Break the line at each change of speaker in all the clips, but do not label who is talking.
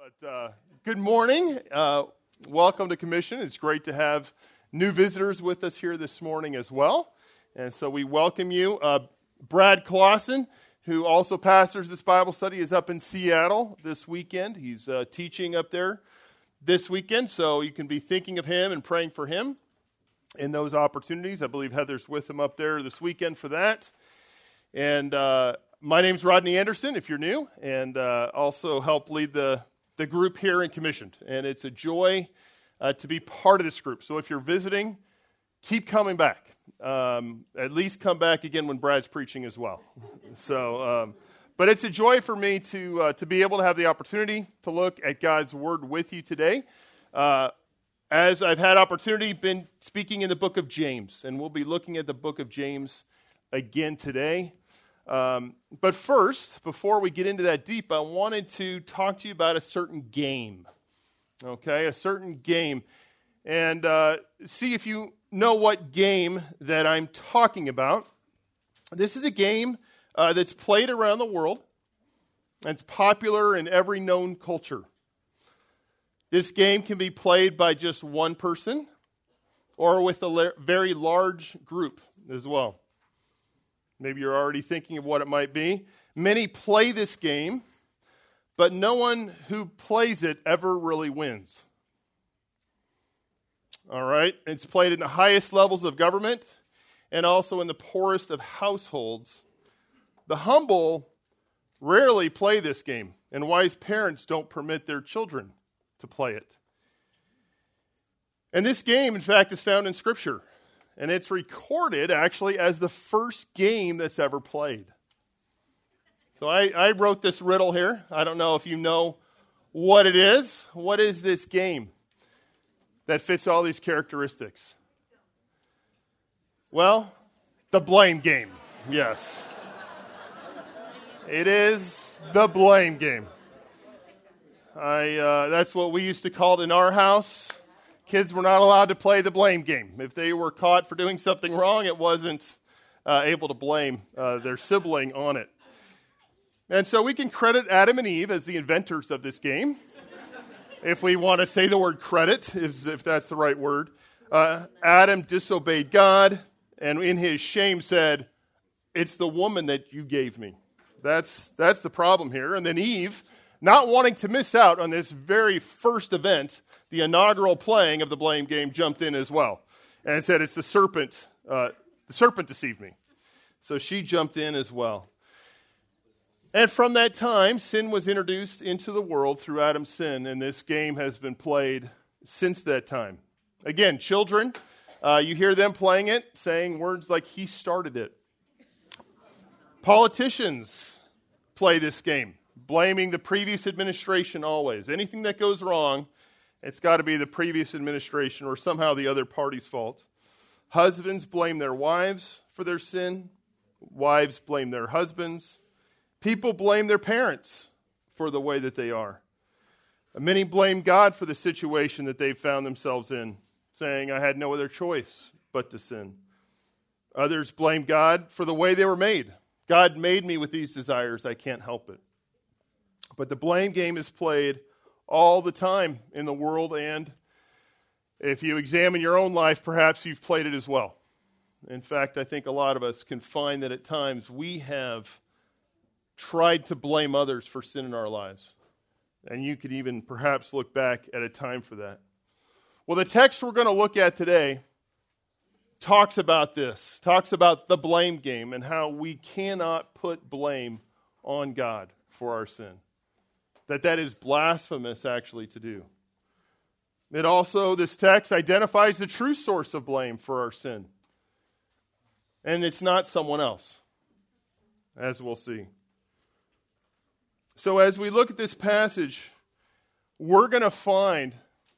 But uh, good morning. Uh, welcome to Commission. It's great to have new visitors with us here this morning as well. And so we welcome you. Uh, Brad Clausen, who also pastors this Bible study, is up in Seattle this weekend. He's uh, teaching up there this weekend, so you can be thinking of him and praying for him in those opportunities. I believe Heather's with him up there this weekend for that. And uh, my name's Rodney Anderson, if you're new, and uh, also help lead the, the group here and Commissioned. And it's a joy uh, to be part of this group. So if you're visiting, keep coming back. Um, at least come back again when Brad's preaching as well. so, um, but it's a joy for me to uh, to be able to have the opportunity to look at God's Word with you today. Uh, as I've had opportunity, been speaking in the book of James, and we'll be looking at the book of James again today. Um, but first, before we get into that deep, I wanted to talk to you about a certain game. Okay, a certain game. And uh, see if you know what game that I'm talking about. This is a game uh, that's played around the world, and it's popular in every known culture. This game can be played by just one person or with a la- very large group as well. Maybe you're already thinking of what it might be. Many play this game, but no one who plays it ever really wins. All right? It's played in the highest levels of government and also in the poorest of households. The humble rarely play this game, and wise parents don't permit their children to play it. And this game, in fact, is found in Scripture and it's recorded actually as the first game that's ever played. So I, I, wrote this riddle here. I don't know if you know what it is. What is this game that fits all these characteristics? Well, the blame game. Yes. it is the blame game. I, uh, that's what we used to call it in our house kids were not allowed to play the blame game. If they were caught for doing something wrong, it wasn't uh, able to blame uh, their sibling on it. And so we can credit Adam and Eve as the inventors of this game, if we want to say the word credit, if, if that's the right word. Uh, Adam disobeyed God and in his shame said, It's the woman that you gave me. That's, that's the problem here. And then Eve, not wanting to miss out on this very first event, the inaugural playing of the blame game jumped in as well and said, It's the serpent. Uh, the serpent deceived me. So she jumped in as well. And from that time, sin was introduced into the world through Adam's sin, and this game has been played since that time. Again, children, uh, you hear them playing it, saying words like, He started it. Politicians play this game, blaming the previous administration always. Anything that goes wrong, it's got to be the previous administration or somehow the other party's fault. Husbands blame their wives for their sin, wives blame their husbands. People blame their parents for the way that they are. Many blame God for the situation that they've found themselves in, saying, I had no other choice but to sin. Others blame God for the way they were made. God made me with these desires, I can't help it. But the blame game is played all the time in the world, and if you examine your own life, perhaps you've played it as well. In fact, I think a lot of us can find that at times we have tried to blame others for sin in our lives. And you could even perhaps look back at a time for that. Well, the text we're going to look at today talks about this, talks about the blame game and how we cannot put blame on God for our sin that that is blasphemous actually to do. It also, this text identifies the true source of blame for our sin. And it's not someone else, as we'll see. So, as we look at this passage, we're going to find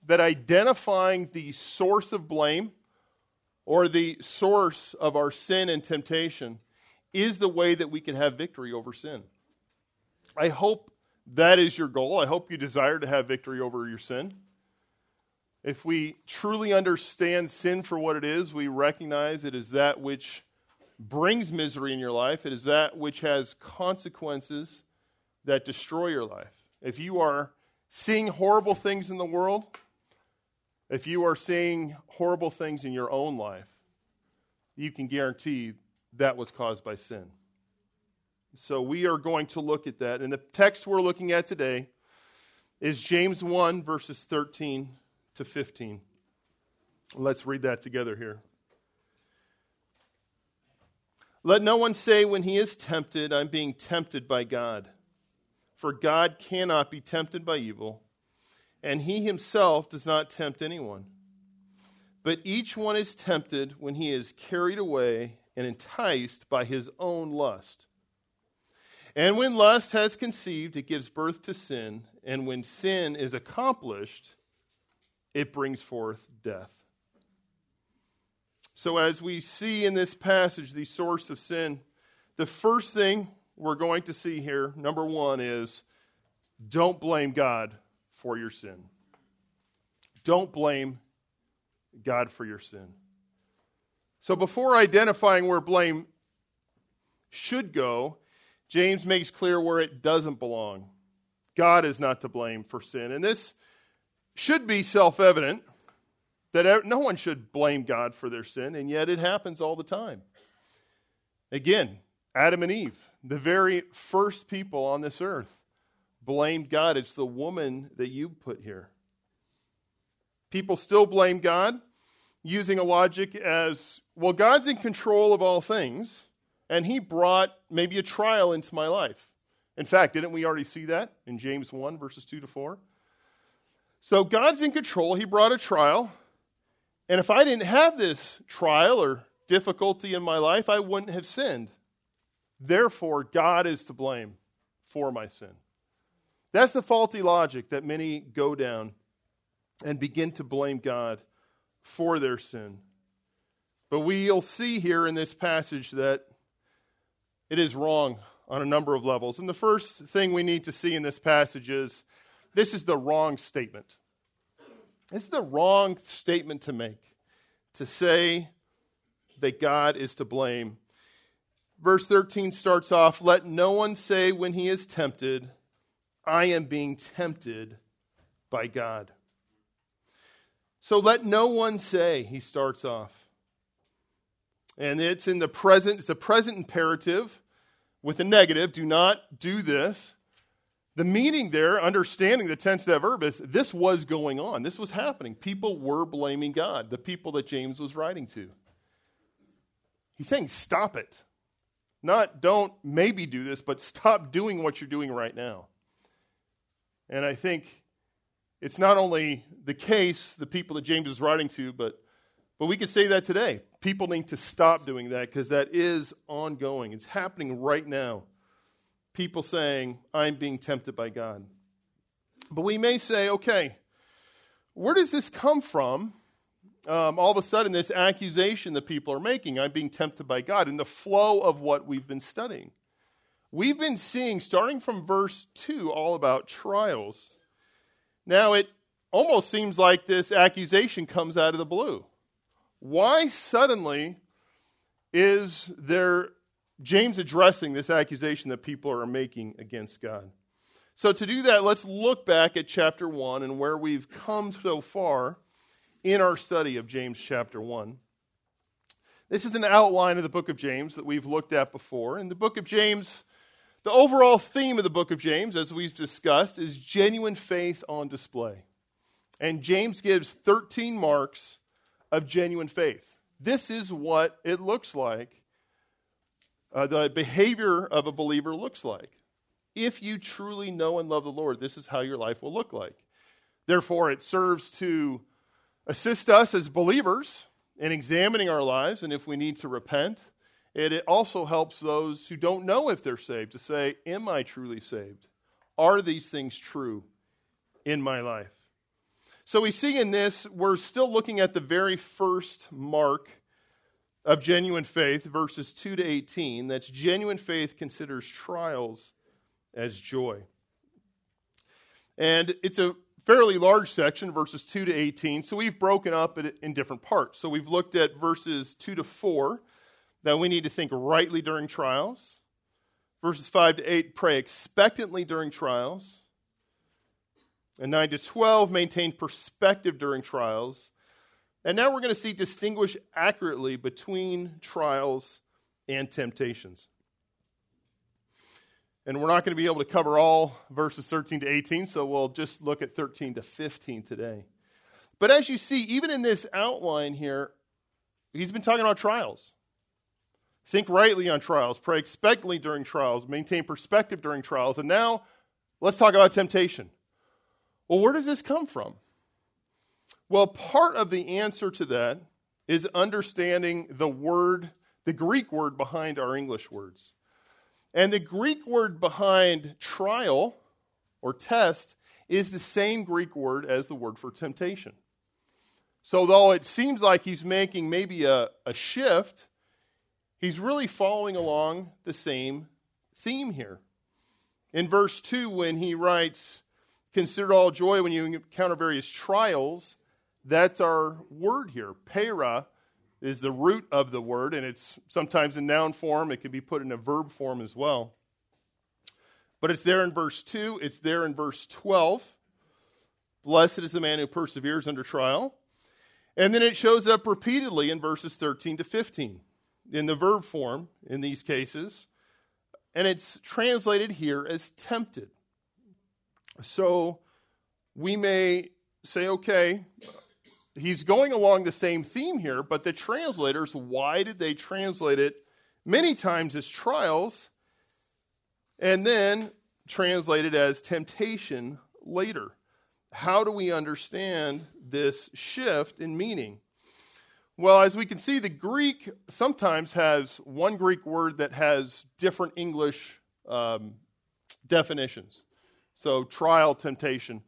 that identifying the source of blame or the source of our sin and temptation is the way that we can have victory over sin. I hope that is your goal. I hope you desire to have victory over your sin. If we truly understand sin for what it is, we recognize it is that which brings misery in your life, it is that which has consequences that destroy your life. If you are seeing horrible things in the world, if you are seeing horrible things in your own life, you can guarantee that was caused by sin. So we are going to look at that. And the text we're looking at today is James 1, verses 13 to 15. Let's read that together here. Let no one say when he is tempted, I'm being tempted by God. For God cannot be tempted by evil, and he himself does not tempt anyone. But each one is tempted when he is carried away and enticed by his own lust. And when lust has conceived, it gives birth to sin. And when sin is accomplished, it brings forth death. So, as we see in this passage the source of sin, the first thing we're going to see here, number one, is don't blame God for your sin. Don't blame God for your sin. So, before identifying where blame should go, James makes clear where it doesn't belong. God is not to blame for sin. And this should be self evident that no one should blame God for their sin, and yet it happens all the time. Again, Adam and Eve, the very first people on this earth, blamed God. It's the woman that you put here. People still blame God using a logic as well, God's in control of all things and he brought maybe a trial into my life. In fact, didn't we already see that in James 1, verses 2 to 4? So God's in control. He brought a trial. And if I didn't have this trial or difficulty in my life, I wouldn't have sinned. Therefore, God is to blame for my sin. That's the faulty logic that many go down and begin to blame God for their sin. But we'll see here in this passage that it is wrong on a number of levels. And the first thing we need to see in this passage is this is the wrong statement. It's the wrong statement to make, to say that God is to blame. Verse 13 starts off Let no one say when he is tempted, I am being tempted by God. So let no one say, he starts off. And it's in the present, it's a present imperative with a negative, do not do this. The meaning there, understanding the tense of that verb, is this was going on. This was happening. People were blaming God, the people that James was writing to. He's saying, stop it. Not don't maybe do this, but stop doing what you're doing right now. And I think it's not only the case, the people that James is writing to, but but we could say that today. People need to stop doing that because that is ongoing. It's happening right now. People saying, I'm being tempted by God. But we may say, okay, where does this come from? Um, all of a sudden, this accusation that people are making, I'm being tempted by God, in the flow of what we've been studying. We've been seeing, starting from verse 2, all about trials. Now, it almost seems like this accusation comes out of the blue. Why suddenly is there James addressing this accusation that people are making against God? So, to do that, let's look back at chapter 1 and where we've come so far in our study of James chapter 1. This is an outline of the book of James that we've looked at before. In the book of James, the overall theme of the book of James, as we've discussed, is genuine faith on display. And James gives 13 marks of genuine faith. This is what it looks like, uh, the behavior of a believer looks like. If you truly know and love the Lord, this is how your life will look like. Therefore, it serves to assist us as believers in examining our lives, and if we need to repent, it, it also helps those who don't know if they're saved to say, Am I truly saved? Are these things true in my life? So we see in this, we're still looking at the very first mark of genuine faith, verses 2 to 18. That's genuine faith considers trials as joy. And it's a fairly large section, verses 2 to 18. So we've broken up it in different parts. So we've looked at verses 2 to 4, that we need to think rightly during trials. Verses 5 to 8, pray expectantly during trials. And 9 to 12, maintain perspective during trials. And now we're going to see distinguish accurately between trials and temptations. And we're not going to be able to cover all verses 13 to 18, so we'll just look at 13 to 15 today. But as you see, even in this outline here, he's been talking about trials. Think rightly on trials, pray expectantly during trials, maintain perspective during trials. And now let's talk about temptation. Well, where does this come from? Well, part of the answer to that is understanding the word, the Greek word behind our English words. And the Greek word behind trial or test is the same Greek word as the word for temptation. So, though it seems like he's making maybe a, a shift, he's really following along the same theme here. In verse 2, when he writes, Consider all joy when you encounter various trials, that's our word here. Para is the root of the word, and it's sometimes in noun form. It can be put in a verb form as well. But it's there in verse 2, it's there in verse 12. Blessed is the man who perseveres under trial. And then it shows up repeatedly in verses 13 to 15 in the verb form in these cases. And it's translated here as tempted. So we may say, okay, he's going along the same theme here, but the translators, why did they translate it many times as trials and then translate it as temptation later? How do we understand this shift in meaning? Well, as we can see, the Greek sometimes has one Greek word that has different English um, definitions. So, trial, temptation.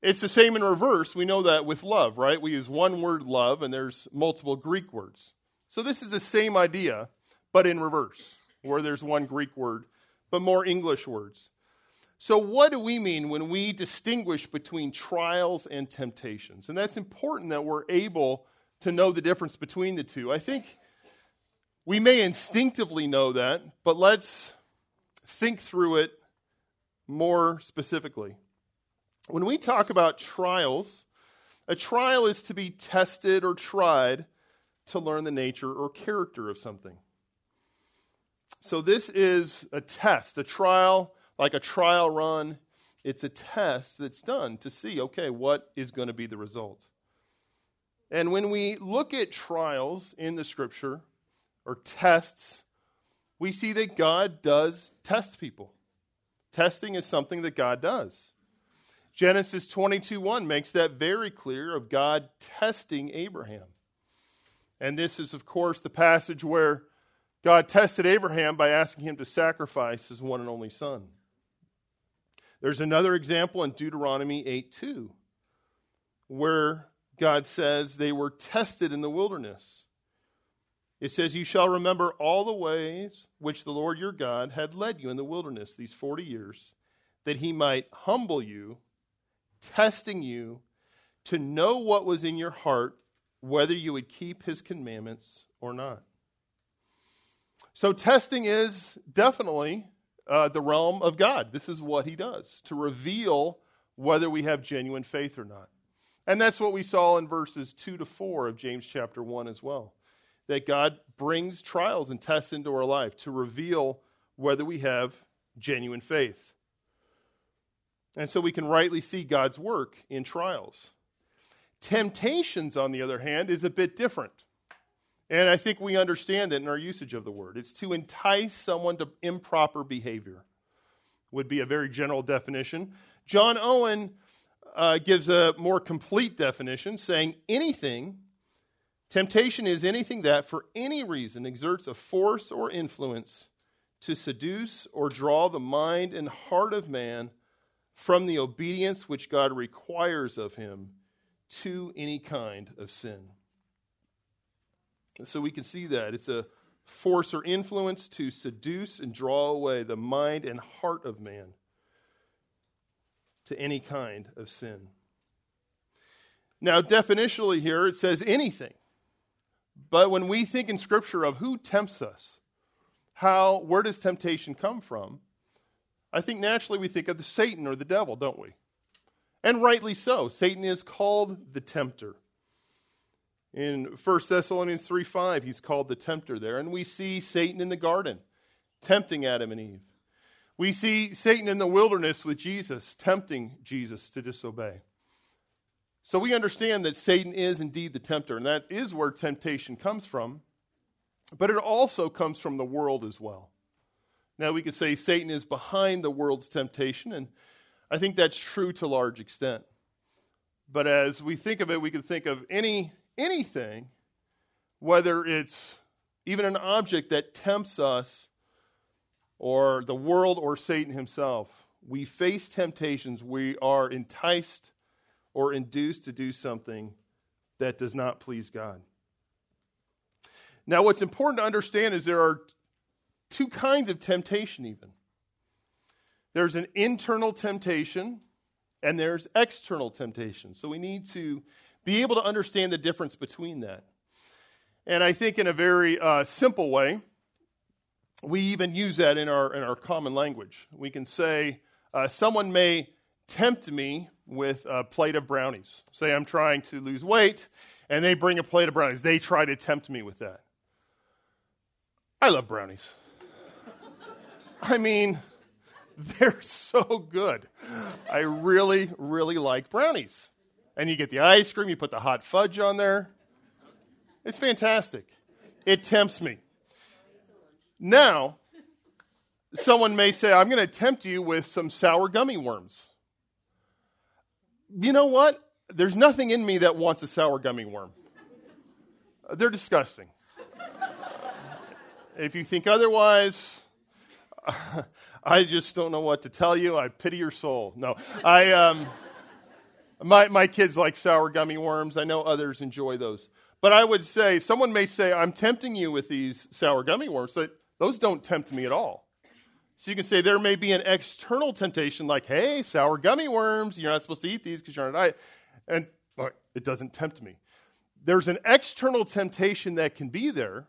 It's the same in reverse. We know that with love, right? We use one word, love, and there's multiple Greek words. So this is the same idea, but in reverse, where there's one Greek word, but more English words. So, what do we mean when we distinguish between trials and temptations? And that's important that we're able to know the difference between the two. I think we may instinctively know that, but let's think through it more specifically. When we talk about trials, a trial is to be tested or tried to learn the nature or character of something. So, this is a test, a trial, like a trial run. It's a test that's done to see, okay, what is going to be the result. And when we look at trials in the scripture or tests, we see that God does test people. Testing is something that God does. Genesis 22 1 makes that very clear of God testing Abraham. And this is, of course, the passage where God tested Abraham by asking him to sacrifice his one and only son. There's another example in Deuteronomy 8 2, where God says they were tested in the wilderness. It says, You shall remember all the ways which the Lord your God had led you in the wilderness these 40 years, that he might humble you testing you to know what was in your heart, whether you would keep his commandments or not. So, testing is definitely uh, the realm of God. This is what he does to reveal whether we have genuine faith or not. And that's what we saw in verses 2 to 4 of James chapter 1 as well. That God brings trials and tests into our life to reveal whether we have genuine faith. And so we can rightly see God's work in trials. Temptations, on the other hand, is a bit different. And I think we understand that in our usage of the word. It's to entice someone to improper behavior, would be a very general definition. John Owen uh, gives a more complete definition, saying anything, temptation is anything that, for any reason, exerts a force or influence to seduce or draw the mind and heart of man from the obedience which God requires of him to any kind of sin. so we can see that. It's a force or influence to seduce and draw away the mind and heart of man to any kind of sin. Now, definitionally here, it says anything. But when we think in Scripture of who tempts us, how, where does temptation come from? I think naturally we think of the Satan or the devil, don't we? And rightly so. Satan is called the tempter. In 1 Thessalonians 3 5, he's called the tempter there. And we see Satan in the garden tempting Adam and Eve. We see Satan in the wilderness with Jesus, tempting Jesus to disobey. So we understand that Satan is indeed the tempter, and that is where temptation comes from. But it also comes from the world as well. Now, we could say Satan is behind the world's temptation, and I think that's true to a large extent. But as we think of it, we could think of any anything, whether it's even an object that tempts us, or the world, or Satan himself. We face temptations. We are enticed or induced to do something that does not please God. Now, what's important to understand is there are two kinds of temptation, even. There's an internal temptation and there's external temptation. So we need to be able to understand the difference between that. And I think in a very uh, simple way, we even use that in our, in our common language. We can say, uh, someone may tempt me with a plate of brownies. Say I'm trying to lose weight, and they bring a plate of brownies. They try to tempt me with that. I love brownies. I mean, they're so good. I really, really like brownies. And you get the ice cream, you put the hot fudge on there. It's fantastic. It tempts me. Now, someone may say, I'm going to tempt you with some sour gummy worms. You know what? There's nothing in me that wants a sour gummy worm. They're disgusting. if you think otherwise, I just don't know what to tell you. I pity your soul. No, I, um, my, my kids like sour gummy worms. I know others enjoy those. But I would say, someone may say, I'm tempting you with these sour gummy worms. But those don't tempt me at all. So you can say there may be an external temptation, like, hey, sour gummy worms, you're not supposed to eat these because you're on a diet. And it doesn't tempt me. There's an external temptation that can be there,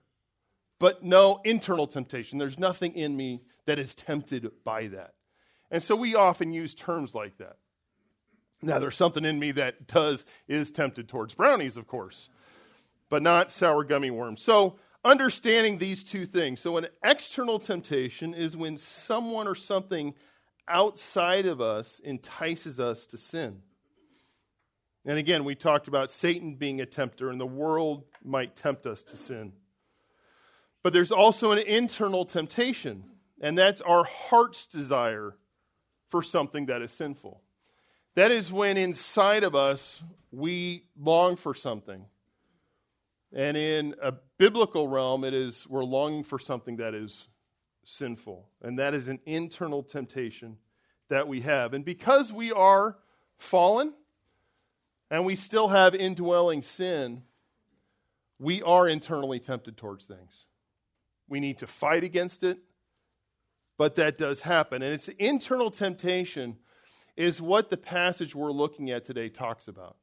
but no internal temptation. There's nothing in me that is tempted by that. And so we often use terms like that. Now, there's something in me that does, is tempted towards brownies, of course, but not sour gummy worms. So understanding these two things. So, an external temptation is when someone or something outside of us entices us to sin. And again, we talked about Satan being a tempter, and the world might tempt us to sin. But there's also an internal temptation, and that's our heart's desire for something that is sinful. That is when inside of us we long for something. And in a biblical realm, it is we're longing for something that is sinful. And that is an internal temptation that we have. And because we are fallen and we still have indwelling sin, we are internally tempted towards things. We need to fight against it, but that does happen. And it's internal temptation is what the passage we're looking at today talks about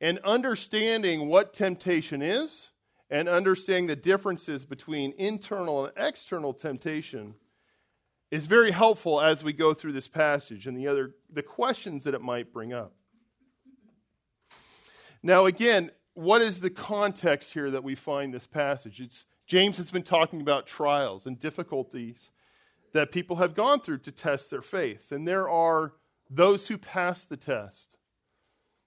and understanding what temptation is and understanding the differences between internal and external temptation is very helpful as we go through this passage and the other the questions that it might bring up. Now again, what is the context here that we find this passage? It's James has been talking about trials and difficulties that people have gone through to test their faith. And there are those who pass the test.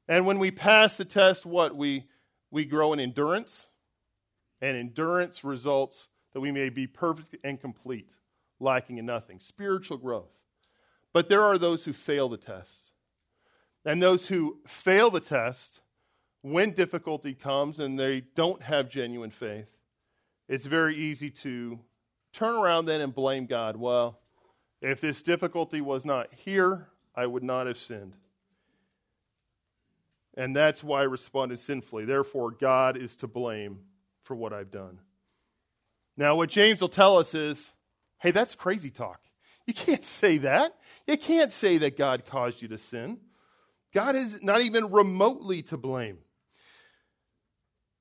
And when we pass the test, what? We, we grow in endurance, and endurance results that we may be perfect and complete, lacking in nothing. Spiritual growth. But there are those who fail the test. And those who fail the test, when difficulty comes and they don't have genuine faith, it's very easy to turn around then and blame God. Well, if this difficulty was not here, I would not have sinned. And that's why I responded sinfully. Therefore, God is to blame for what I've done. Now, what James will tell us is hey, that's crazy talk. You can't say that. You can't say that God caused you to sin. God is not even remotely to blame.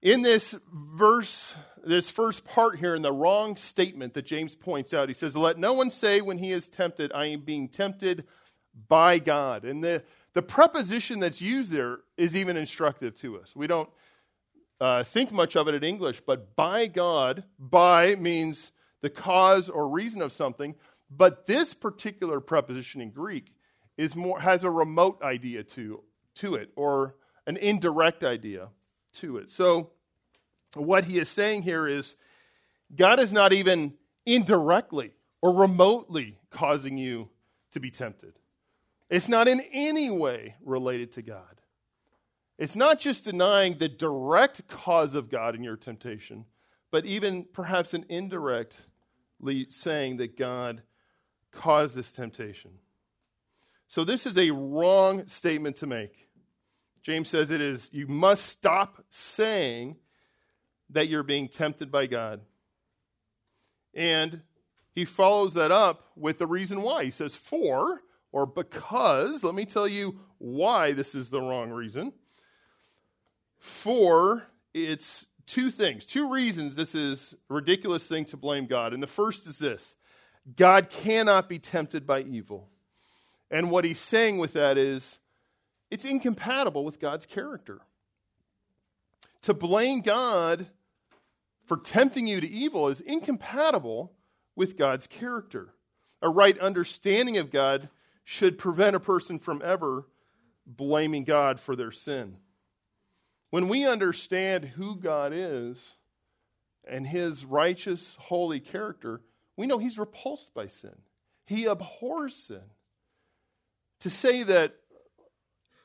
In this verse, this first part here, in the wrong statement that James points out, he says, Let no one say when he is tempted, I am being tempted by God. And the, The preposition that's used there is even instructive to us. We don't uh, think much of it in English, but by God, by means the cause or reason of something. But this particular preposition in Greek is more, has a remote idea to, to it, or an indirect idea to it. So, what he is saying here is God is not even indirectly or remotely causing you to be tempted. It's not in any way related to God. It's not just denying the direct cause of God in your temptation, but even perhaps an indirectly saying that God caused this temptation. So, this is a wrong statement to make. James says it is, you must stop saying that you're being tempted by God. And he follows that up with the reason why. He says, for or because. Let me tell you why this is the wrong reason. For it's two things, two reasons this is a ridiculous thing to blame God. And the first is this God cannot be tempted by evil. And what he's saying with that is it's incompatible with God's character. To blame God for tempting you to evil is incompatible with God's character. A right understanding of God should prevent a person from ever blaming God for their sin. When we understand who God is and his righteous, holy character, we know he's repulsed by sin. He abhors sin. To say that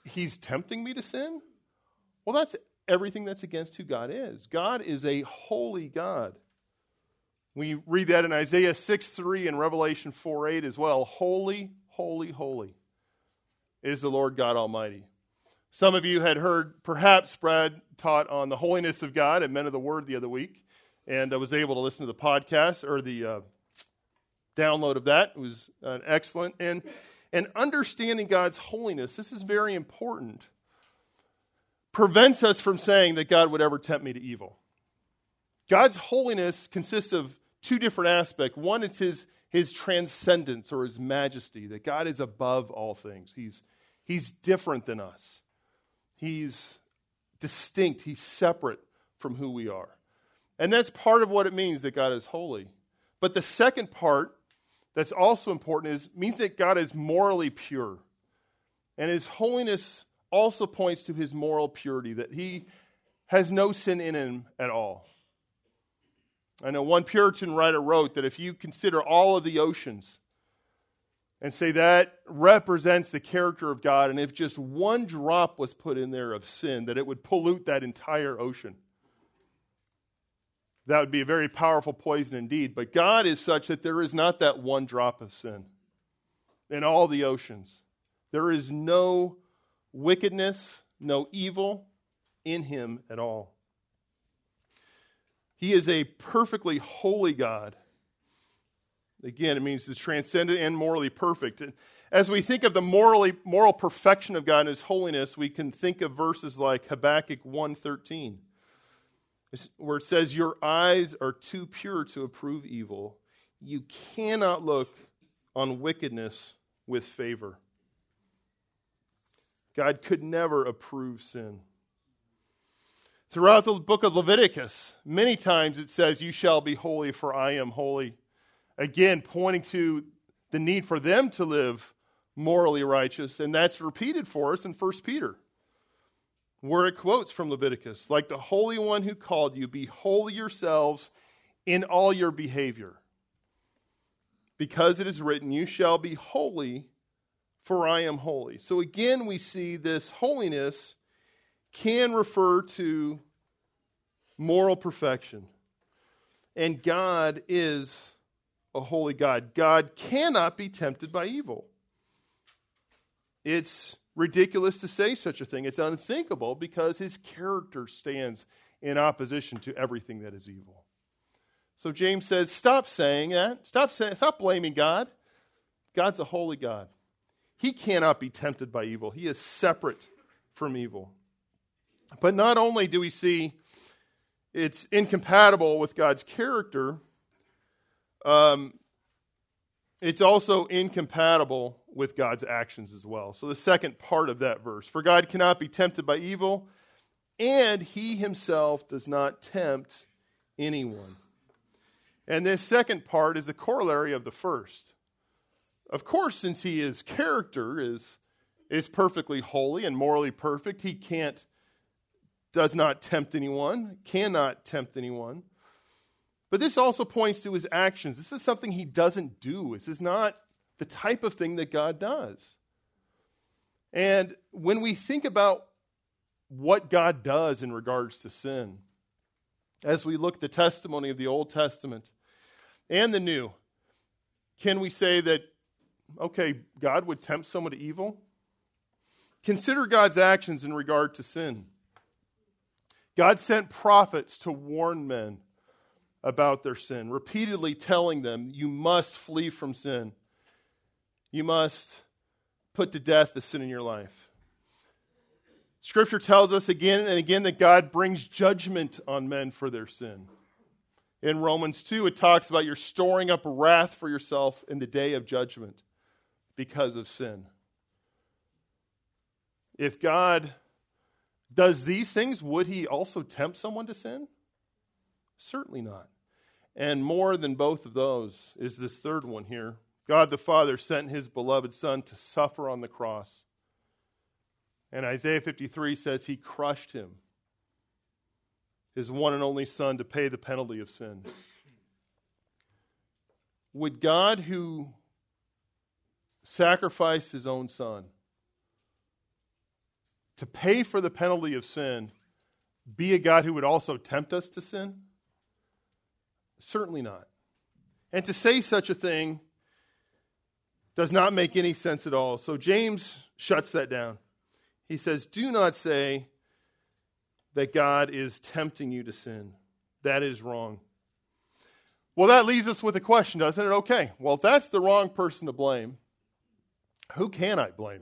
he's tempting me to sin, well, that's everything that's against who God is. God is a holy God. We read that in Isaiah 6 3 and Revelation 4 8 as well. Holy, holy, holy is the Lord God Almighty. Some of you had heard, perhaps Brad taught on the holiness of God at Men of the Word the other week, and I was able to listen to the podcast or the uh, download of that. It was uh, excellent. And, and understanding God's holiness, this is very important, prevents us from saying that God would ever tempt me to evil. God's holiness consists of two different aspects. One, it's his, his transcendence or his majesty, that God is above all things. He's, he's different than us, he's distinct, he's separate from who we are. And that's part of what it means that God is holy. But the second part that's also important is means that God is morally pure. And his holiness also points to his moral purity, that he has no sin in him at all. I know one Puritan writer wrote that if you consider all of the oceans and say that represents the character of God, and if just one drop was put in there of sin, that it would pollute that entire ocean. That would be a very powerful poison indeed. But God is such that there is not that one drop of sin in all the oceans. There is no wickedness, no evil in him at all. He is a perfectly holy God. Again, it means the transcendent and morally perfect. And as we think of the morally, moral perfection of God and his holiness, we can think of verses like Habakkuk 1.13, where it says, Your eyes are too pure to approve evil. You cannot look on wickedness with favor. God could never approve sin. Throughout the book of Leviticus, many times it says, You shall be holy, for I am holy. Again, pointing to the need for them to live morally righteous. And that's repeated for us in 1 Peter, where it quotes from Leviticus like the Holy One who called you, be holy yourselves in all your behavior. Because it is written, You shall be holy, for I am holy. So again, we see this holiness can refer to moral perfection. And God is a holy God. God cannot be tempted by evil. It's ridiculous to say such a thing. It's unthinkable because his character stands in opposition to everything that is evil. So James says, stop saying that. Stop saying, stop blaming God. God's a holy God. He cannot be tempted by evil. He is separate from evil. But not only do we see it's incompatible with God's character, um, it's also incompatible with God's actions as well. So, the second part of that verse For God cannot be tempted by evil, and he himself does not tempt anyone. And this second part is a corollary of the first. Of course, since he is character is, is perfectly holy and morally perfect, he can't, does not tempt anyone, cannot tempt anyone. But this also points to his actions. This is something he doesn't do. This is not the type of thing that God does. And when we think about what God does in regards to sin, as we look at the testimony of the Old Testament and the New, can we say that, okay, God would tempt someone to evil? Consider God's actions in regard to sin. God sent prophets to warn men about their sin, repeatedly telling them, You must flee from sin. You must put to death the sin in your life. Scripture tells us again and again that God brings judgment on men for their sin. In Romans 2, it talks about you're storing up wrath for yourself in the day of judgment because of sin. If God does these things, would he also tempt someone to sin? Certainly not. And more than both of those is this third one here. God the Father sent his beloved Son to suffer on the cross. And Isaiah 53 says he crushed him, his one and only Son, to pay the penalty of sin. Would God, who sacrificed his own Son to pay for the penalty of sin, be a God who would also tempt us to sin? Certainly not. And to say such a thing does not make any sense at all. So James shuts that down. He says, Do not say that God is tempting you to sin. That is wrong. Well, that leaves us with a question, doesn't it? Okay, well, if that's the wrong person to blame, who can I blame?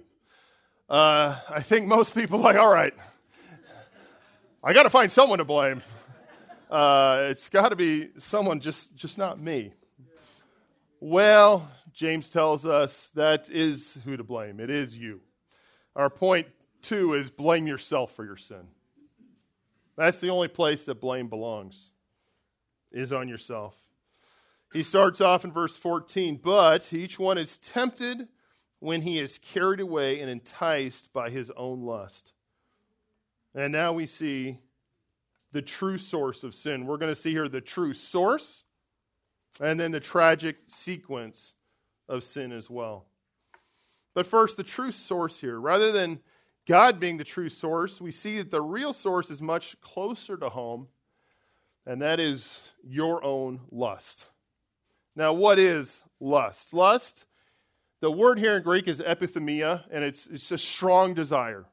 Uh, I think most people are like, all right, I got to find someone to blame. Uh, it's got to be someone, just, just not me. Well, James tells us that is who to blame. It is you. Our point two is blame yourself for your sin. That's the only place that blame belongs, is on yourself. He starts off in verse 14, but each one is tempted when he is carried away and enticed by his own lust. And now we see the true source of sin. We're going to see here the true source and then the tragic sequence of sin as well. But first, the true source here. Rather than God being the true source, we see that the real source is much closer to home, and that is your own lust. Now, what is lust? Lust, the word here in Greek is epithumia, and it's, it's a strong desire.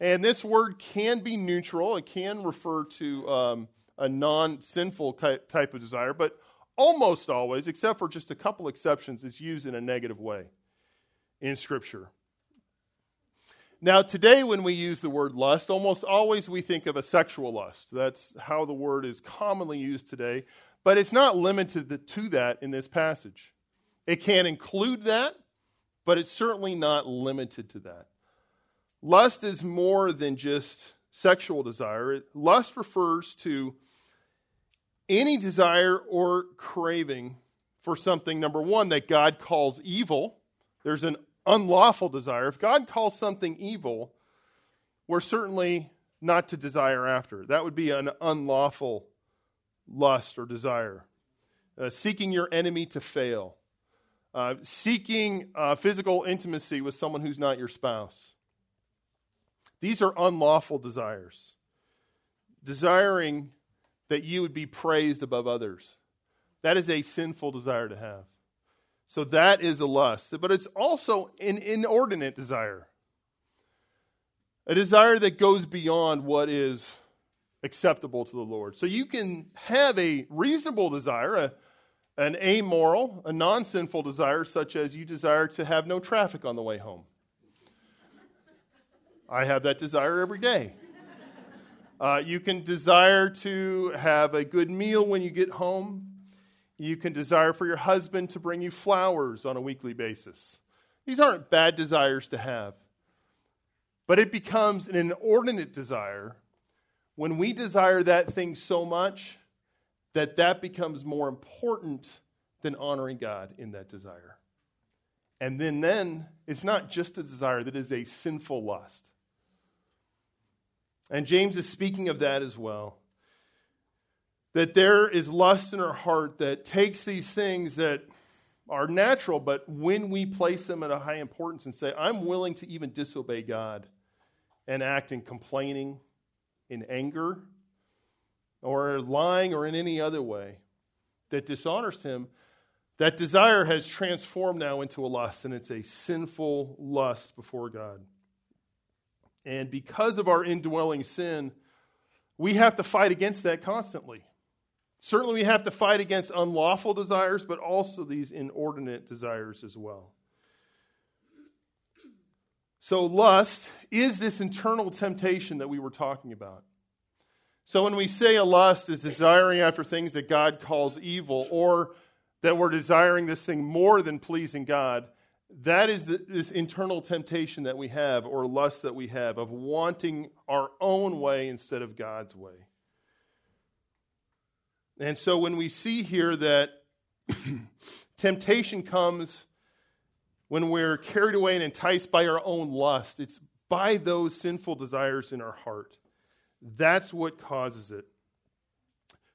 And this word can be neutral, it can refer to um, a non sinful type of desire, but almost always, except for just a couple exceptions, is used in a negative way in Scripture. Now, today, when we use the word lust, almost always we think of a sexual lust. That's how the word is commonly used today, but it's not limited to that in this passage. It can include that, but it's certainly not limited to that. Lust is more than just sexual desire. Lust refers to any desire or craving for something, number one, that God calls evil. There's an unlawful desire. If God calls something evil, we're certainly not to desire after. That would be an unlawful lust or desire. Uh, seeking your enemy to fail, uh, seeking uh, physical intimacy with someone who's not your spouse. These are unlawful desires. Desiring that you would be praised above others. That is a sinful desire to have. So that is a lust. But it's also an inordinate desire. A desire that goes beyond what is acceptable to the Lord. So you can have a reasonable desire, a, an amoral, a non sinful desire, such as you desire to have no traffic on the way home. I have that desire every day. Uh, you can desire to have a good meal when you get home. You can desire for your husband to bring you flowers on a weekly basis. These aren't bad desires to have. But it becomes an inordinate desire when we desire that thing so much that that becomes more important than honoring God in that desire. And then then it's not just a desire that is a sinful lust. And James is speaking of that as well. That there is lust in our heart that takes these things that are natural, but when we place them at a high importance and say, I'm willing to even disobey God and act in complaining, in anger, or lying, or in any other way that dishonors Him, that desire has transformed now into a lust, and it's a sinful lust before God. And because of our indwelling sin, we have to fight against that constantly. Certainly, we have to fight against unlawful desires, but also these inordinate desires as well. So, lust is this internal temptation that we were talking about. So, when we say a lust is desiring after things that God calls evil, or that we're desiring this thing more than pleasing God, that is the, this internal temptation that we have, or lust that we have, of wanting our own way instead of God's way. And so when we see here that temptation comes when we're carried away and enticed by our own lust, it's by those sinful desires in our heart. That's what causes it.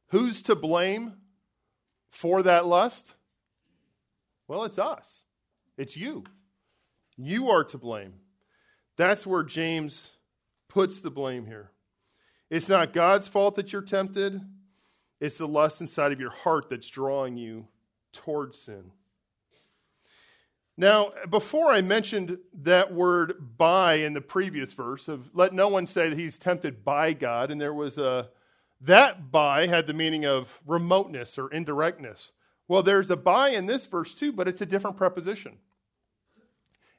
Who's to blame for that lust? Well, it's us. It's you. You are to blame. That's where James puts the blame here. It's not God's fault that you're tempted. It's the lust inside of your heart that's drawing you towards sin. Now, before I mentioned that word by in the previous verse of let no one say that he's tempted by God, and there was a that by had the meaning of remoteness or indirectness. Well, there's a by in this verse too, but it's a different preposition.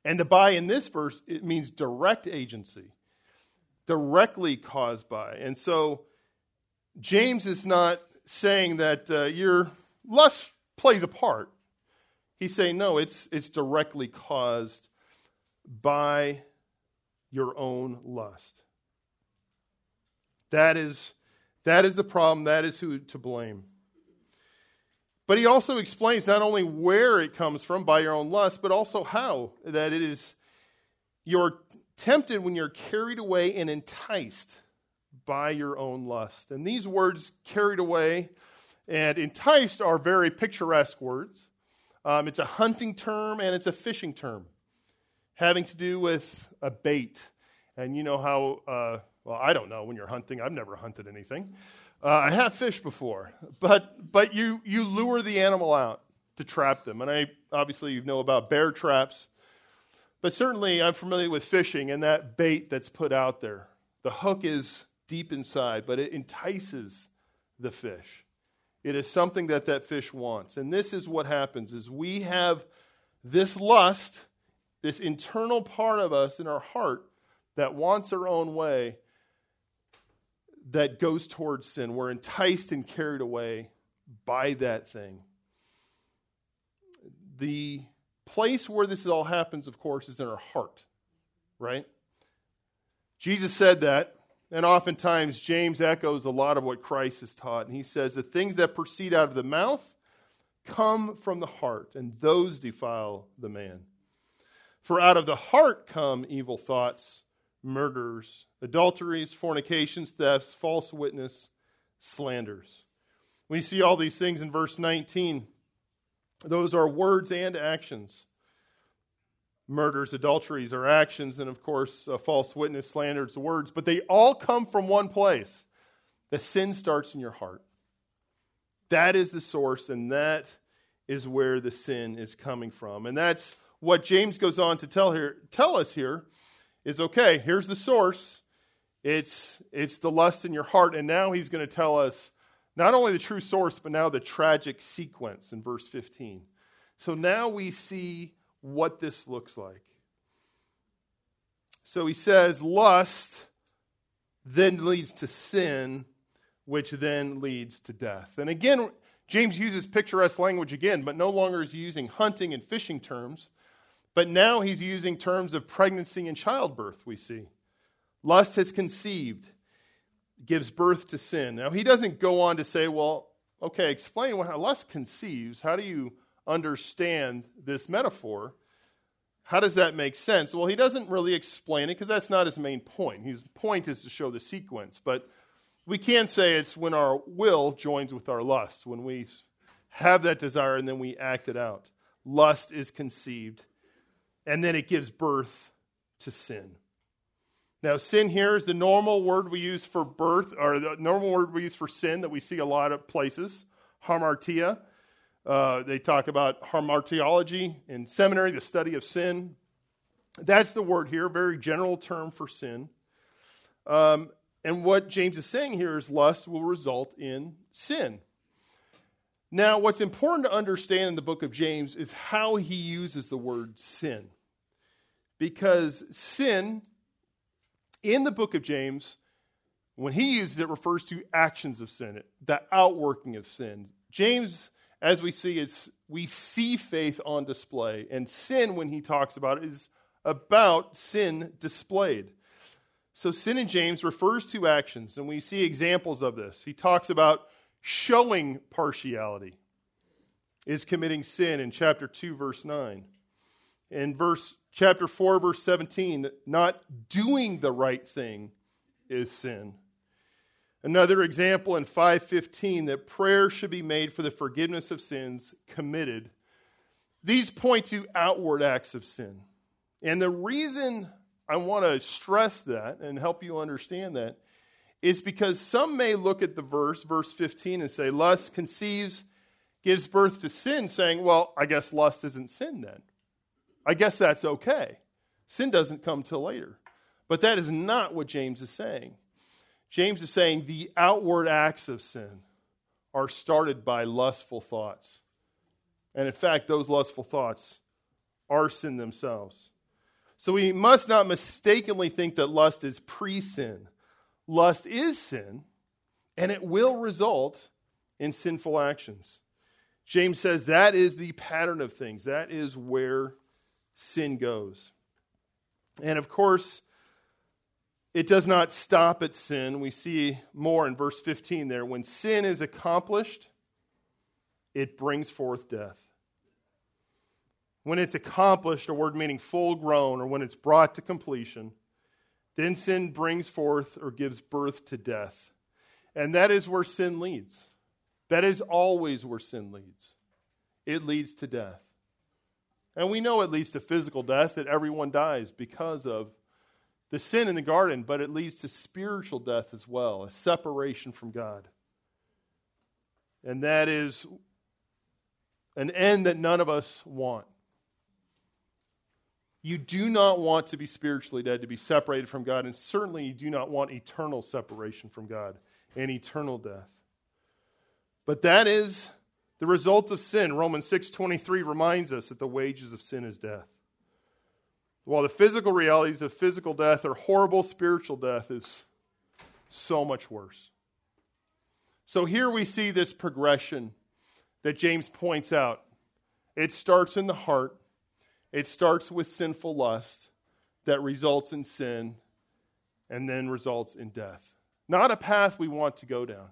And the by in this verse, it means direct agency, directly caused by. And so James is not saying that uh, your lust plays a part. He's saying, no, it's, it's directly caused by your own lust. That is, that is the problem. That is who to blame. But he also explains not only where it comes from by your own lust, but also how. That it is, you're tempted when you're carried away and enticed by your own lust. And these words, carried away and enticed, are very picturesque words. Um, it's a hunting term and it's a fishing term, having to do with a bait. And you know how, uh, well, I don't know when you're hunting, I've never hunted anything. Uh, I have fished before, but, but you, you lure the animal out to trap them. And I obviously you know about bear traps, but certainly I'm familiar with fishing and that bait that's put out there. The hook is deep inside, but it entices the fish. It is something that that fish wants. And this is what happens is we have this lust, this internal part of us in our heart that wants our own way that goes towards sin. We're enticed and carried away by that thing. The place where this all happens, of course, is in our heart, right? Jesus said that and oftentimes, James echoes a lot of what Christ has taught. And he says, The things that proceed out of the mouth come from the heart, and those defile the man. For out of the heart come evil thoughts, murders, adulteries, fornications, thefts, false witness, slanders. We see all these things in verse 19. Those are words and actions murders, adulteries, or actions, and of course, uh, false witness, slanders, words, but they all come from one place. The sin starts in your heart. That is the source, and that is where the sin is coming from. And that's what James goes on to tell here, tell us here is okay, here's the source. It's it's the lust in your heart, and now he's going to tell us not only the true source, but now the tragic sequence in verse 15. So now we see what this looks like. So he says, lust then leads to sin, which then leads to death. And again, James uses picturesque language again, but no longer is he using hunting and fishing terms, But now he's using terms of pregnancy and childbirth, we see. Lust has conceived, gives birth to sin. Now, he doesn't go on to say, well, okay, explain how lust conceives. How do you understand this metaphor? How does that make sense? Well, he doesn't really explain it because that's not his main point. His point is to show the sequence. But we can say it's when our will joins with our lust, when we have that desire and then we act it out. Lust is conceived, and then it gives birth to sin. Now, sin here is the normal word we use for birth, or the normal word we use for sin that we see a lot of places, hamartia. Uh, they talk about hamartiology in seminary, the study of sin. That's the word here, very general term for sin. Um, and what James is saying here is lust will result in sin. Now, what's important to understand in the book of James is how he uses the word sin. Because sin in the book of James, when he uses it, refers to actions of sin, the outworking of sin. James, as we see, it's we see faith on display, and sin, when he talks about it, is about sin displayed. So, sin in James refers to actions, and we see examples of this. He talks about showing partiality, is committing sin in chapter 2, verse 9. In verse chapter 4 verse 17 not doing the right thing is sin another example in 515 that prayer should be made for the forgiveness of sins committed these point to outward acts of sin and the reason i want to stress that and help you understand that is because some may look at the verse verse 15 and say lust conceives gives birth to sin saying well i guess lust isn't sin then I guess that's okay. Sin doesn't come till later. But that is not what James is saying. James is saying the outward acts of sin are started by lustful thoughts. And in fact, those lustful thoughts are sin themselves. So we must not mistakenly think that lust is pre sin. Lust is sin, and it will result in sinful actions. James says that is the pattern of things, that is where sin goes. And of course, it does not stop at sin. We see more in verse 15 there. When sin is accomplished, it brings forth death. When it's accomplished, a word meaning full grown, or when it's brought to completion, then sin brings forth or gives birth to death. And that is where sin leads. That is always where sin leads. It leads to death. And we know it leads to physical death, that everyone dies because of the sin in the garden, but it leads to spiritual death as well, a separation from God. And that is an end that none of us want. You do not want to be spiritually dead, to be separated from God, and certainly you do not want eternal separation from God and eternal death. But that is the result of sin, Romans 6:23 reminds us that the wages of sin is death. While the physical realities of physical death are horrible, spiritual death is so much worse. So here we see this progression that James points out. It starts in the heart. It starts with sinful lust that results in sin and then results in death. Not a path we want to go down.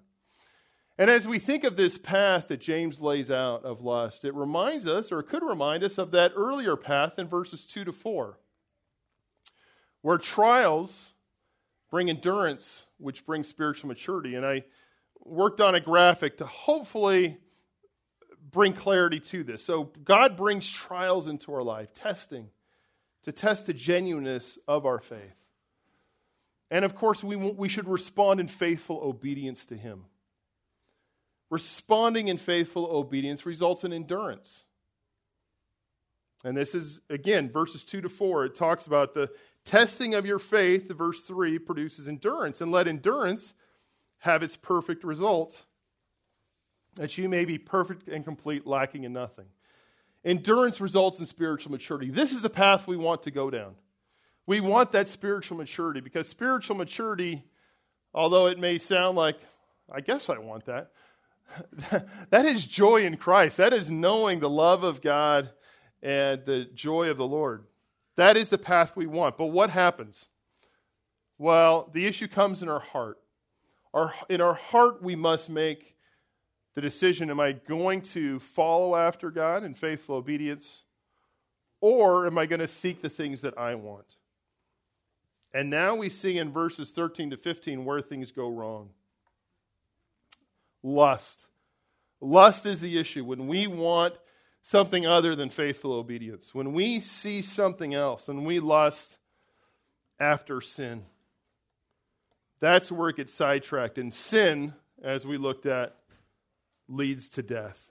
And as we think of this path that James lays out of lust, it reminds us, or it could remind us, of that earlier path in verses 2 to 4, where trials bring endurance, which brings spiritual maturity. And I worked on a graphic to hopefully bring clarity to this. So, God brings trials into our life, testing, to test the genuineness of our faith. And of course, we, we should respond in faithful obedience to Him. Responding in faithful obedience results in endurance. And this is, again, verses 2 to 4. It talks about the testing of your faith. Verse 3 produces endurance. And let endurance have its perfect result, that you may be perfect and complete, lacking in nothing. Endurance results in spiritual maturity. This is the path we want to go down. We want that spiritual maturity because spiritual maturity, although it may sound like, I guess I want that, that is joy in Christ. That is knowing the love of God and the joy of the Lord. That is the path we want. But what happens? Well, the issue comes in our heart. Our, in our heart, we must make the decision am I going to follow after God in faithful obedience, or am I going to seek the things that I want? And now we see in verses 13 to 15 where things go wrong. Lust. Lust is the issue. When we want something other than faithful obedience, when we see something else and we lust after sin, that's where it gets sidetracked. And sin, as we looked at, leads to death.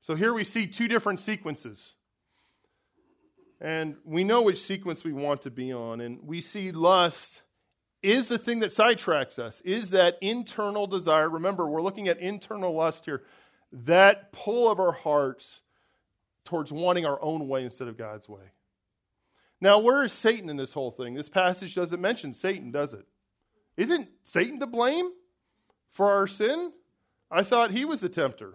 So here we see two different sequences. And we know which sequence we want to be on. And we see lust is the thing that sidetracks us, is that internal desire. Remember, we're looking at internal lust here. That pull of our hearts towards wanting our own way instead of God's way. Now, where is Satan in this whole thing? This passage doesn't mention Satan, does it? Isn't Satan to blame for our sin? I thought he was the tempter.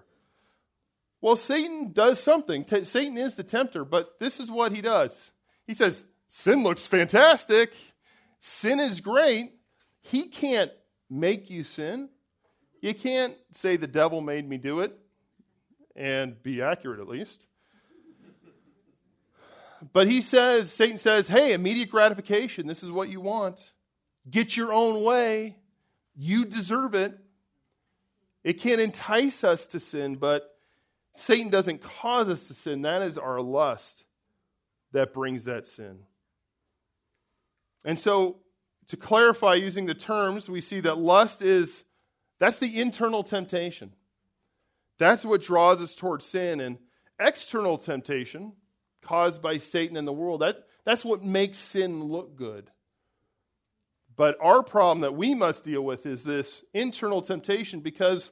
Well, Satan does something. T- Satan is the tempter, but this is what he does. He says, Sin looks fantastic. Sin is great. He can't make you sin. You can't say the devil made me do it and be accurate at least. But he says, Satan says, hey, immediate gratification, this is what you want. Get your own way. You deserve it. It can entice us to sin, but Satan doesn't cause us to sin. That is our lust that brings that sin. And so, to clarify using the terms, we see that lust is that's the internal temptation. That's what draws us towards sin. And external temptation, caused by Satan and the world, that, that's what makes sin look good. But our problem that we must deal with is this internal temptation because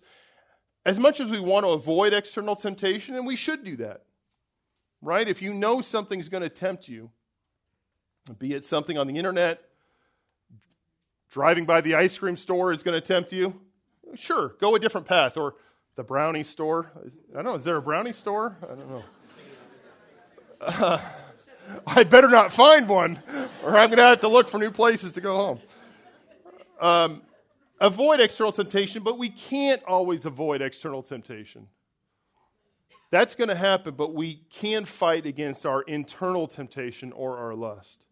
as much as we want to avoid external temptation, and we should do that, right? If you know something's going to tempt you, be it something on the internet, driving by the ice cream store is going to tempt you, sure, go a different path. Or the brownie store. I don't know, is there a brownie store? I don't know. Uh, I better not find one, or I'm going to have to look for new places to go home. Um, avoid external temptation, but we can't always avoid external temptation. That's going to happen, but we can fight against our internal temptation or our lust.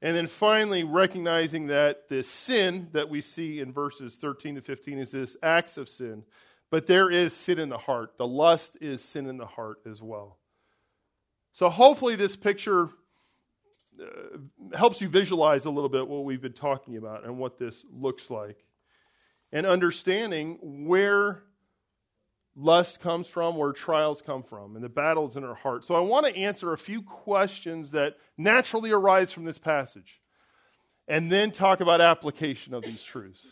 And then finally, recognizing that the sin that we see in verses 13 to 15 is this acts of sin. But there is sin in the heart. The lust is sin in the heart as well. So hopefully, this picture uh, helps you visualize a little bit what we've been talking about and what this looks like. And understanding where lust comes from, where trials come from, and the battles in our heart. So I want to answer a few questions that naturally arise from this passage and then talk about application of these truths.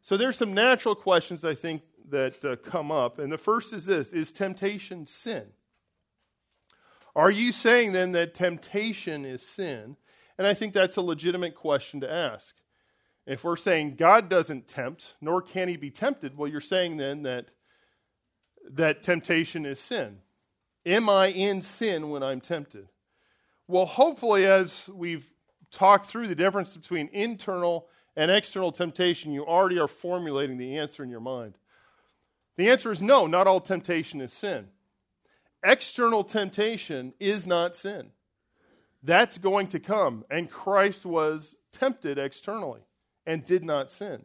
So there's some natural questions I think that uh, come up. And the first is this Is temptation sin? Are you saying then that temptation is sin? And I think that's a legitimate question to ask. If we're saying God doesn't tempt, nor can he be tempted, well, you're saying then that, that temptation is sin. Am I in sin when I'm tempted? Well, hopefully, as we've talked through the difference between internal and external temptation, you already are formulating the answer in your mind. The answer is no, not all temptation is sin. External temptation is not sin. That's going to come. And Christ was tempted externally and did not sin.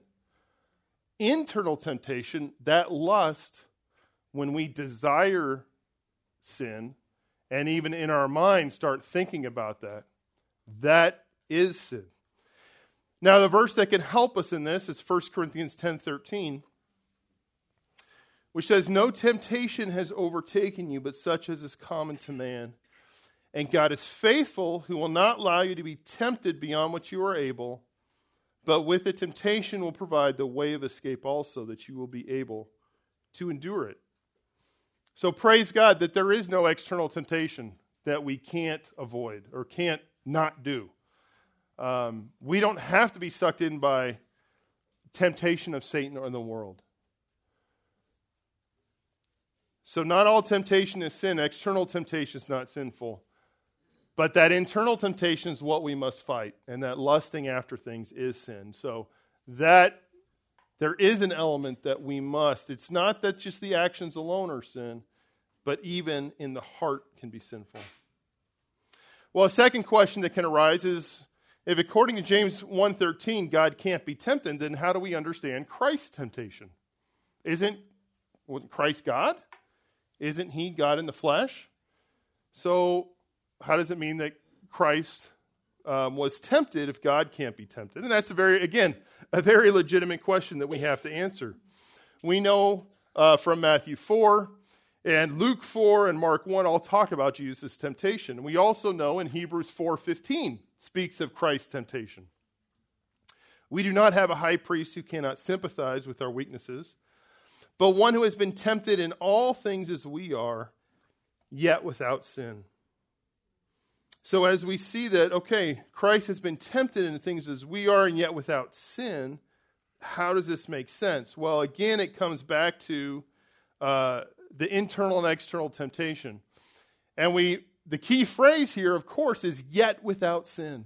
Internal temptation, that lust, when we desire sin, and even in our mind start thinking about that, that is sin. Now, the verse that can help us in this is 1 Corinthians 10 13 which says, No temptation has overtaken you, but such as is common to man. And God is faithful, who will not allow you to be tempted beyond what you are able, but with the temptation will provide the way of escape also, that you will be able to endure it. So praise God that there is no external temptation that we can't avoid or can't not do. Um, we don't have to be sucked in by temptation of Satan or the world. So, not all temptation is sin. External temptation is not sinful. But that internal temptation is what we must fight, and that lusting after things is sin. So, that there is an element that we must. It's not that just the actions alone are sin, but even in the heart can be sinful. Well, a second question that can arise is if according to James 1:13 God can't be tempted, then how do we understand Christ's temptation? Isn't Christ God? Isn't he God in the flesh? So, how does it mean that Christ um, was tempted if God can't be tempted? And that's a very, again, a very legitimate question that we have to answer. We know uh, from Matthew 4 and Luke 4 and Mark 1 all talk about Jesus' temptation. We also know in Hebrews 4:15 speaks of Christ's temptation. We do not have a high priest who cannot sympathize with our weaknesses, but one who has been tempted in all things as we are, yet without sin. So, as we see that, okay, Christ has been tempted in things as we are, and yet without sin, how does this make sense? Well, again, it comes back to uh, the internal and external temptation. And we, the key phrase here, of course, is yet without sin.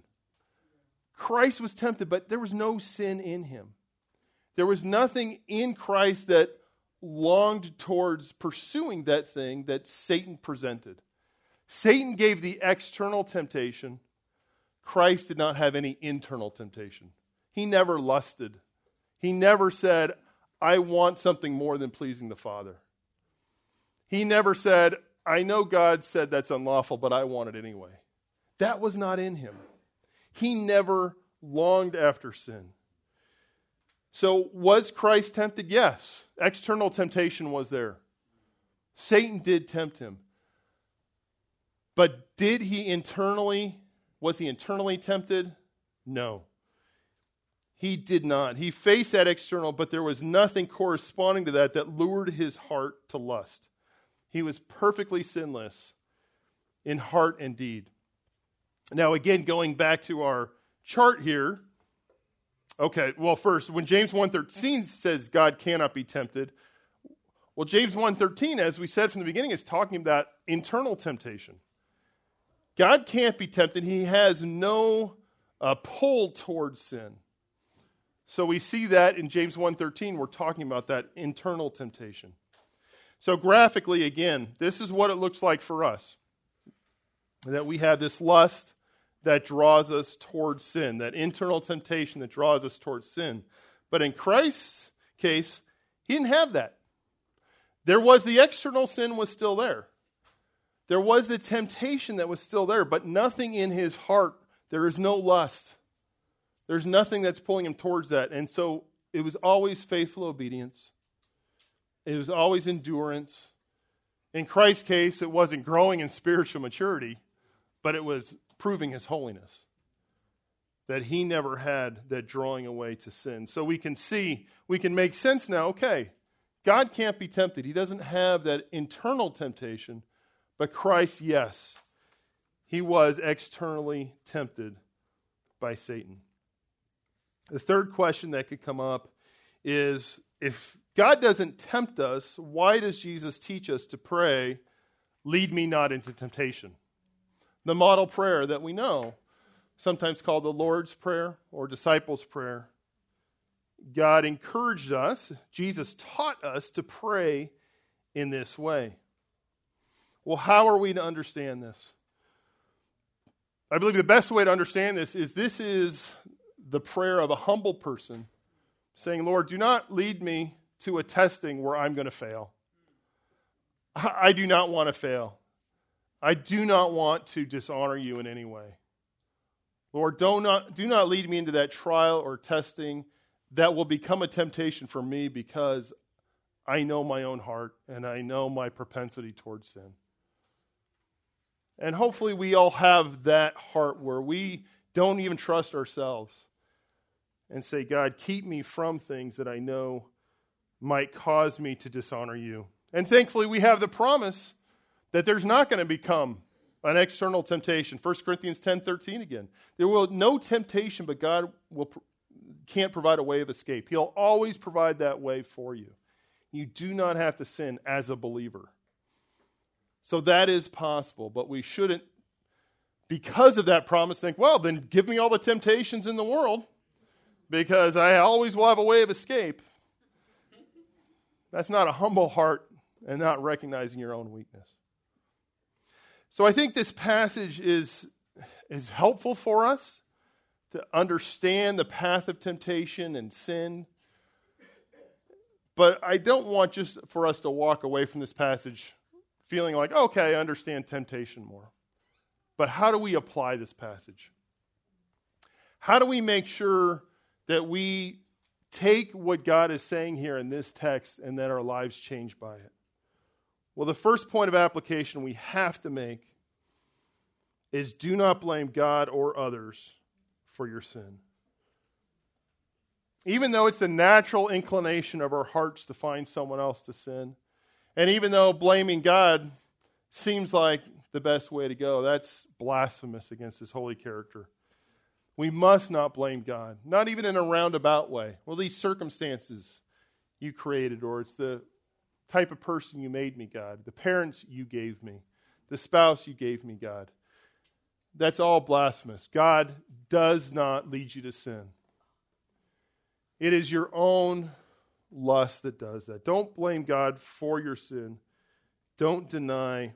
Christ was tempted, but there was no sin in him. There was nothing in Christ that longed towards pursuing that thing that Satan presented. Satan gave the external temptation. Christ did not have any internal temptation. He never lusted. He never said, I want something more than pleasing the Father. He never said, I know God said that's unlawful, but I want it anyway. That was not in him. He never longed after sin. So, was Christ tempted? Yes. External temptation was there. Satan did tempt him. But did he internally, was he internally tempted? No. He did not. He faced that external, but there was nothing corresponding to that that lured his heart to lust. He was perfectly sinless in heart and deed. Now, again, going back to our chart here, Okay, well, first, when James 1.13 says God cannot be tempted, well, James 1.13, as we said from the beginning, is talking about internal temptation. God can't be tempted. He has no uh, pull towards sin. So we see that in James 1.13, we're talking about that internal temptation. So graphically, again, this is what it looks like for us. That we have this lust that draws us towards sin, that internal temptation that draws us towards sin. But in Christ's case, he didn't have that. There was the external sin was still there. There was the temptation that was still there, but nothing in his heart. There is no lust. There's nothing that's pulling him towards that. And so it was always faithful obedience. It was always endurance. In Christ's case, it wasn't growing in spiritual maturity, but it was proving his holiness. That he never had that drawing away to sin. So we can see, we can make sense now. Okay, God can't be tempted. He doesn't have that internal temptation, but Christ, yes, he was externally tempted by Satan. The third question that could come up is if God doesn't tempt us, why does Jesus teach us to pray, lead me not into temptation? The model prayer that we know, sometimes called the Lord's Prayer or Disciples' Prayer. God encouraged us, Jesus taught us to pray in this way. Well, how are we to understand this? I believe the best way to understand this is this is the prayer of a humble person saying, Lord, do not lead me to a testing where I'm going to fail. I do not want to fail. I do not want to dishonor you in any way. Lord, do not, do not lead me into that trial or testing that will become a temptation for me because I know my own heart and I know my propensity towards sin. And hopefully, we all have that heart where we don't even trust ourselves and say, God, keep me from things that I know might cause me to dishonor you. And thankfully, we have the promise that there's not going to become an external temptation. 1 Corinthians 10 13 again. There will no temptation, but God will, can't provide a way of escape. He'll always provide that way for you. You do not have to sin as a believer. So that is possible, but we shouldn't, because of that promise, think, well, then give me all the temptations in the world because I always will have a way of escape. That's not a humble heart and not recognizing your own weakness. So I think this passage is, is helpful for us to understand the path of temptation and sin. But I don't want just for us to walk away from this passage feeling like, okay, I understand temptation more. But how do we apply this passage? How do we make sure that we take what God is saying here in this text and that our lives change by it? Well, the first point of application we have to make is do not blame God or others for your sin. Even though it's the natural inclination of our hearts to find someone else to sin, and even though blaming God seems like the best way to go, that's blasphemous against his holy character. We must not blame God, not even in a roundabout way. Well, these circumstances you created, or it's the type of person you made me, God, the parents you gave me, the spouse you gave me, God. That's all blasphemous. God does not lead you to sin. It is your own lust that does that. Don't blame God for your sin. Don't deny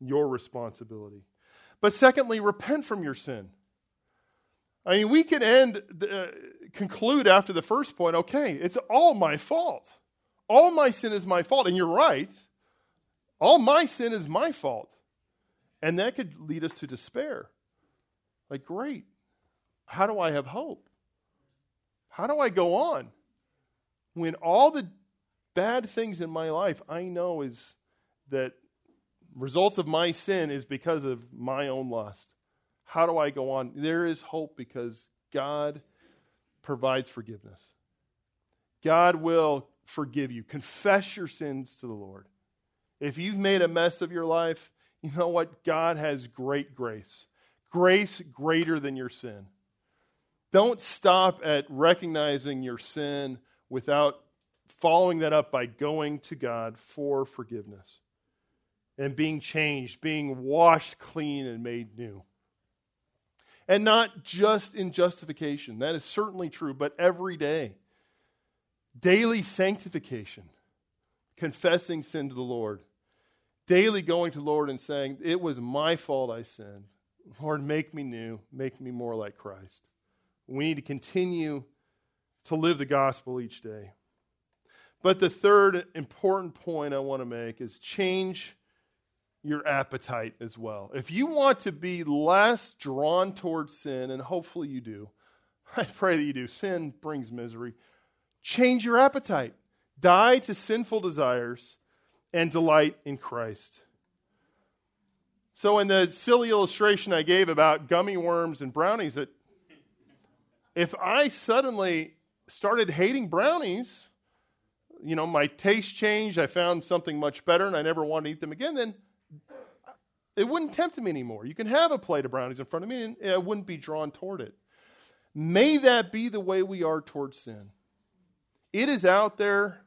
your responsibility. But secondly, repent from your sin. I mean, we can end, uh, conclude after the first point, okay, it's all my fault. All my sin is my fault. And you're right. All my sin is my fault. And that could lead us to despair. Like, great. How do I have hope? How do I go on? When all the bad things in my life I know is that results of my sin is because of my own lust. How do I go on? There is hope because God provides forgiveness. God will forgive you. Confess your sins to the Lord. If you've made a mess of your life, you know what? God has great grace, grace greater than your sin. Don't stop at recognizing your sin without following that up by going to God for forgiveness and being changed, being washed clean and made new. And not just in justification, that is certainly true, but every day. Daily sanctification, confessing sin to the Lord daily going to the Lord and saying, It was my fault I sinned. Lord, make me new, make me more like Christ. We need to continue to live the gospel each day. But the third important point I want to make is change your appetite as well. If you want to be less drawn towards sin, and hopefully you do, I pray that you do. Sin brings misery. Change your appetite. Die to sinful desires and delight in Christ. So, in the silly illustration I gave about gummy worms and brownies, that if I suddenly started hating brownies, you know, my taste changed, I found something much better, and I never wanted to eat them again, then it wouldn't tempt me anymore. You can have a plate of brownies in front of me, and I wouldn't be drawn toward it. May that be the way we are towards sin. It is out there.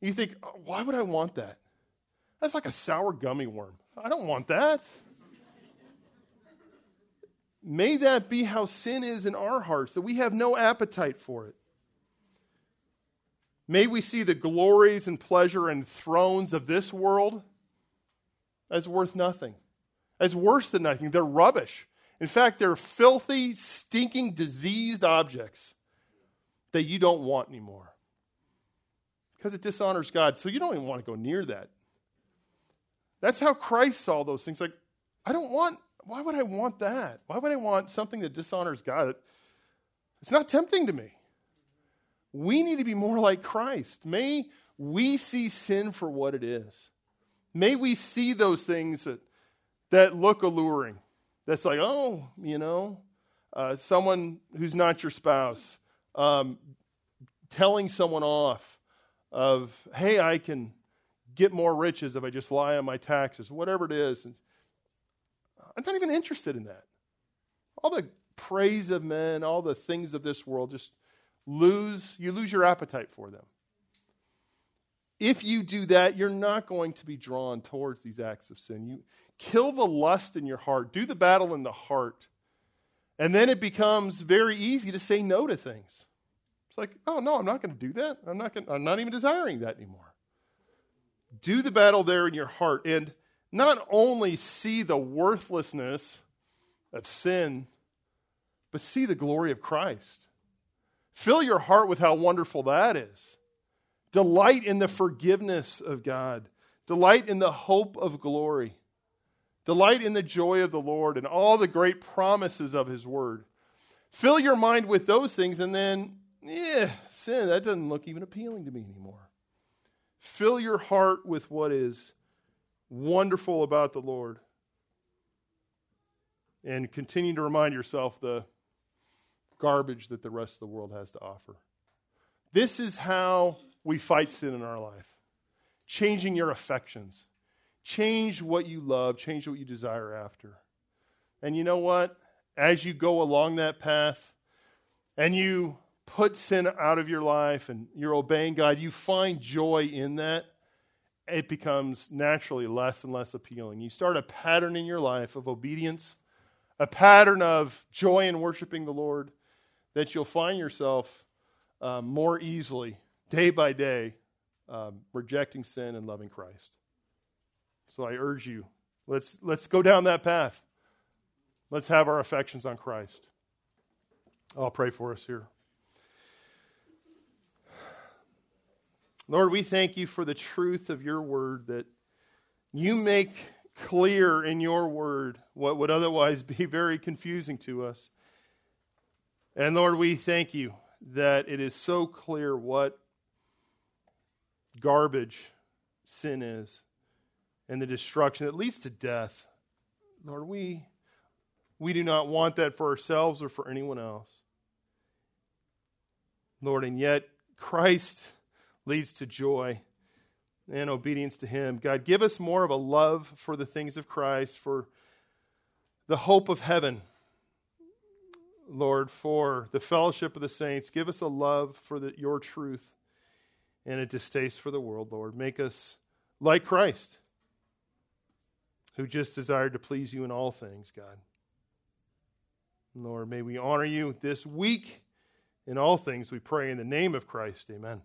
You think, oh, why would I want that? That's like a sour gummy worm. I don't want that. May that be how sin is in our hearts, that we have no appetite for it. May we see the glories and pleasure and thrones of this world as worth nothing, as worse than nothing. They're rubbish. In fact, they're filthy, stinking, diseased objects that you don't want anymore because it dishonors God. So you don't even want to go near that. That's how Christ saw those things. Like, I don't want, why would I want that? Why would I want something that dishonors God? It's not tempting to me. We need to be more like Christ. May we see sin for what it is. May we see those things that, that look alluring. That's like, oh, you know, uh, someone who's not your spouse, um, telling someone off of, hey, I can get more riches if I just lie on my taxes, whatever it is. And I'm not even interested in that. All the praise of men, all the things of this world, just lose, you lose your appetite for them. if you do that, you're not going to be drawn towards these acts of sin. You kill the lust in your heart, do the battle in the heart. And then it becomes very easy to say no to things. It's like, oh no, I'm not going to do that. I'm not going I'm not even desiring that anymore. Do the battle there in your heart and not only see the worthlessness of sin, but see the glory of Christ. Fill your heart with how wonderful that is. Delight in the forgiveness of God. Delight in the hope of glory. Delight in the joy of the Lord and all the great promises of His Word. Fill your mind with those things, and then, yeah, sin, that doesn't look even appealing to me anymore. Fill your heart with what is wonderful about the Lord. And continue to remind yourself the garbage that the rest of the world has to offer. This is how we fight sin in our life changing your affections. Change what you love, change what you desire after. And you know what? As you go along that path and you put sin out of your life and you're obeying God, you find joy in that. It becomes naturally less and less appealing. You start a pattern in your life of obedience, a pattern of joy in worshiping the Lord, that you'll find yourself um, more easily, day by day, um, rejecting sin and loving Christ. So I urge you, let's, let's go down that path. Let's have our affections on Christ. I'll pray for us here. Lord, we thank you for the truth of your word that you make clear in your word what would otherwise be very confusing to us. And Lord, we thank you that it is so clear what garbage sin is and the destruction that leads to death. Lord, we, we do not want that for ourselves or for anyone else. Lord, and yet Christ leads to joy and obedience to Him. God, give us more of a love for the things of Christ, for the hope of heaven. Lord, for the fellowship of the saints. Give us a love for the, your truth and a distaste for the world, Lord. Make us like Christ, who just desired to please you in all things, God. Lord, may we honor you this week in all things, we pray in the name of Christ. Amen.